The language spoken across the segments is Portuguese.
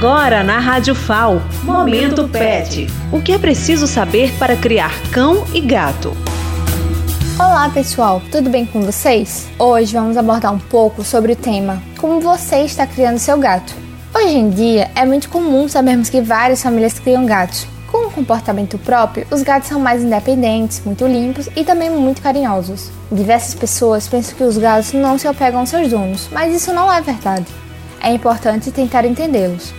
Agora na Rádio FAO, Momento Pet. O que é preciso saber para criar cão e gato? Olá pessoal, tudo bem com vocês? Hoje vamos abordar um pouco sobre o tema Como você está criando seu gato. Hoje em dia é muito comum sabermos que várias famílias criam gatos. Com um comportamento próprio, os gatos são mais independentes, muito limpos e também muito carinhosos. Diversas pessoas pensam que os gatos não se apegam aos seus donos, mas isso não é verdade é importante tentar entendê-los.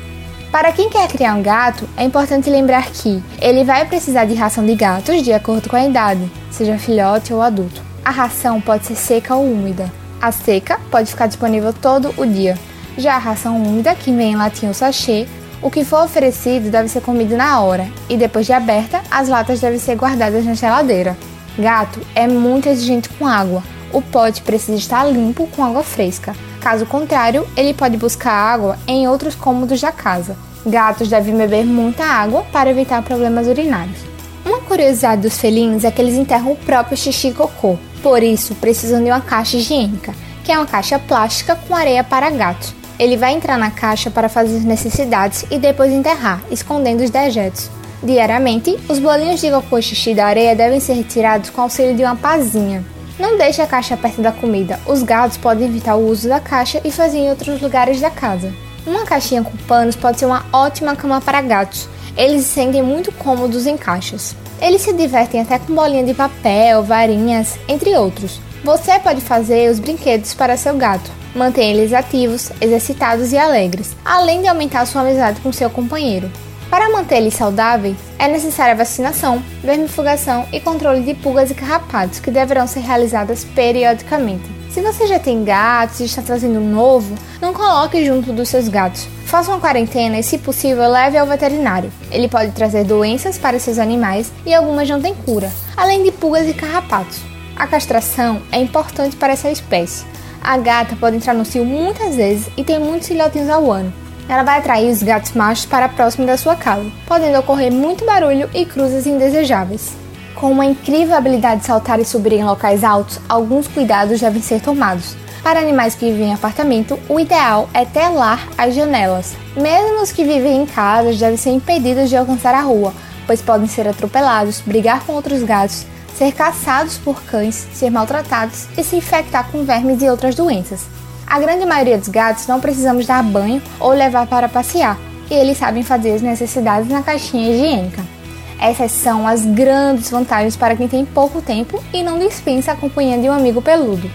Para quem quer criar um gato, é importante lembrar que ele vai precisar de ração de gatos de acordo com a idade, seja filhote ou adulto. A ração pode ser seca ou úmida. A seca pode ficar disponível todo o dia. Já a ração úmida, que vem em latinha ou sachê, o que for oferecido deve ser comido na hora e depois de aberta, as latas devem ser guardadas na geladeira. Gato é muito exigente com água. O pote precisa estar limpo com água fresca. Caso contrário, ele pode buscar água em outros cômodos da casa. Gatos devem beber muita água para evitar problemas urinários. Uma curiosidade dos felinos é que eles enterram o próprio xixi e cocô, por isso precisam de uma caixa higiênica, que é uma caixa plástica com areia para gatos. Ele vai entrar na caixa para fazer as necessidades e depois enterrar, escondendo os dejetos. Diariamente, os bolinhos de cocô e xixi da areia devem ser retirados com auxílio de uma pazinha. Não deixe a caixa perto da comida. Os gatos podem evitar o uso da caixa e fazer em outros lugares da casa. Uma caixinha com panos pode ser uma ótima cama para gatos. Eles se sentem muito cômodos em caixas. Eles se divertem até com bolinha de papel, varinhas, entre outros. Você pode fazer os brinquedos para seu gato. Mantenha eles ativos, exercitados e alegres, além de aumentar sua amizade com seu companheiro. Para manter eles saudáveis, é necessária vacinação, vermifugação e controle de pulgas e carrapatos, que deverão ser realizadas periodicamente. Se você já tem gatos e está trazendo um novo, não coloque junto dos seus gatos. Faça uma quarentena e, se possível, leve ao veterinário. Ele pode trazer doenças para seus animais e algumas não têm cura, além de pulgas e carrapatos. A castração é importante para essa espécie. A gata pode entrar no cio muitas vezes e tem muitos filhotinhos ao ano, ela vai atrair os gatos machos para próximo da sua casa, podendo ocorrer muito barulho e cruzes indesejáveis. Com uma incrível habilidade de saltar e subir em locais altos, alguns cuidados devem ser tomados. Para animais que vivem em apartamento, o ideal é telar as janelas. Mesmo os que vivem em casas devem ser impedidos de alcançar a rua, pois podem ser atropelados, brigar com outros gatos, ser caçados por cães, ser maltratados e se infectar com vermes e outras doenças. A grande maioria dos gatos não precisamos dar banho ou levar para passear, e eles sabem fazer as necessidades na caixinha higiênica. Essas são as grandes vantagens para quem tem pouco tempo e não dispensa a companhia de um amigo peludo.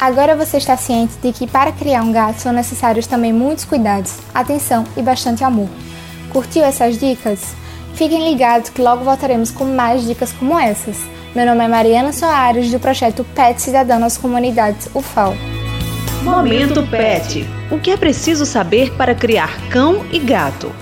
Agora você está ciente de que para criar um gato são necessários também muitos cuidados, atenção e bastante amor. Curtiu essas dicas? Fiquem ligados que logo voltaremos com mais dicas como essas. Meu nome é Mariana Soares, do projeto Pet Cidadão nas Comunidades UFAL. Momento Pet. O que é preciso saber para criar cão e gato?